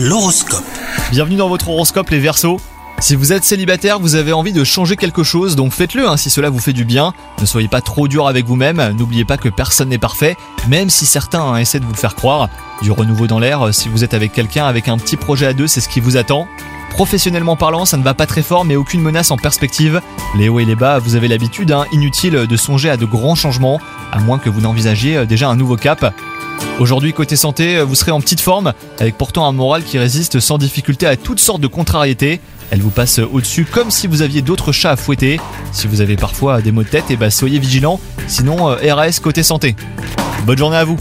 L'horoscope. Bienvenue dans votre horoscope les Verseaux. Si vous êtes célibataire, vous avez envie de changer quelque chose, donc faites-le hein, si cela vous fait du bien. Ne soyez pas trop dur avec vous-même, n'oubliez pas que personne n'est parfait, même si certains hein, essaient de vous le faire croire. Du renouveau dans l'air, si vous êtes avec quelqu'un avec un petit projet à deux, c'est ce qui vous attend. Professionnellement parlant, ça ne va pas très fort, mais aucune menace en perspective. Les hauts et les bas, vous avez l'habitude, hein, inutile de songer à de grands changements, à moins que vous n'envisagiez déjà un nouveau cap. Aujourd'hui, côté santé, vous serez en petite forme, avec pourtant un moral qui résiste sans difficulté à toutes sortes de contrariétés. Elle vous passe au-dessus comme si vous aviez d'autres chats à fouetter. Si vous avez parfois des maux de tête, et bah soyez vigilants, sinon euh, RAS côté santé. Bonne journée à vous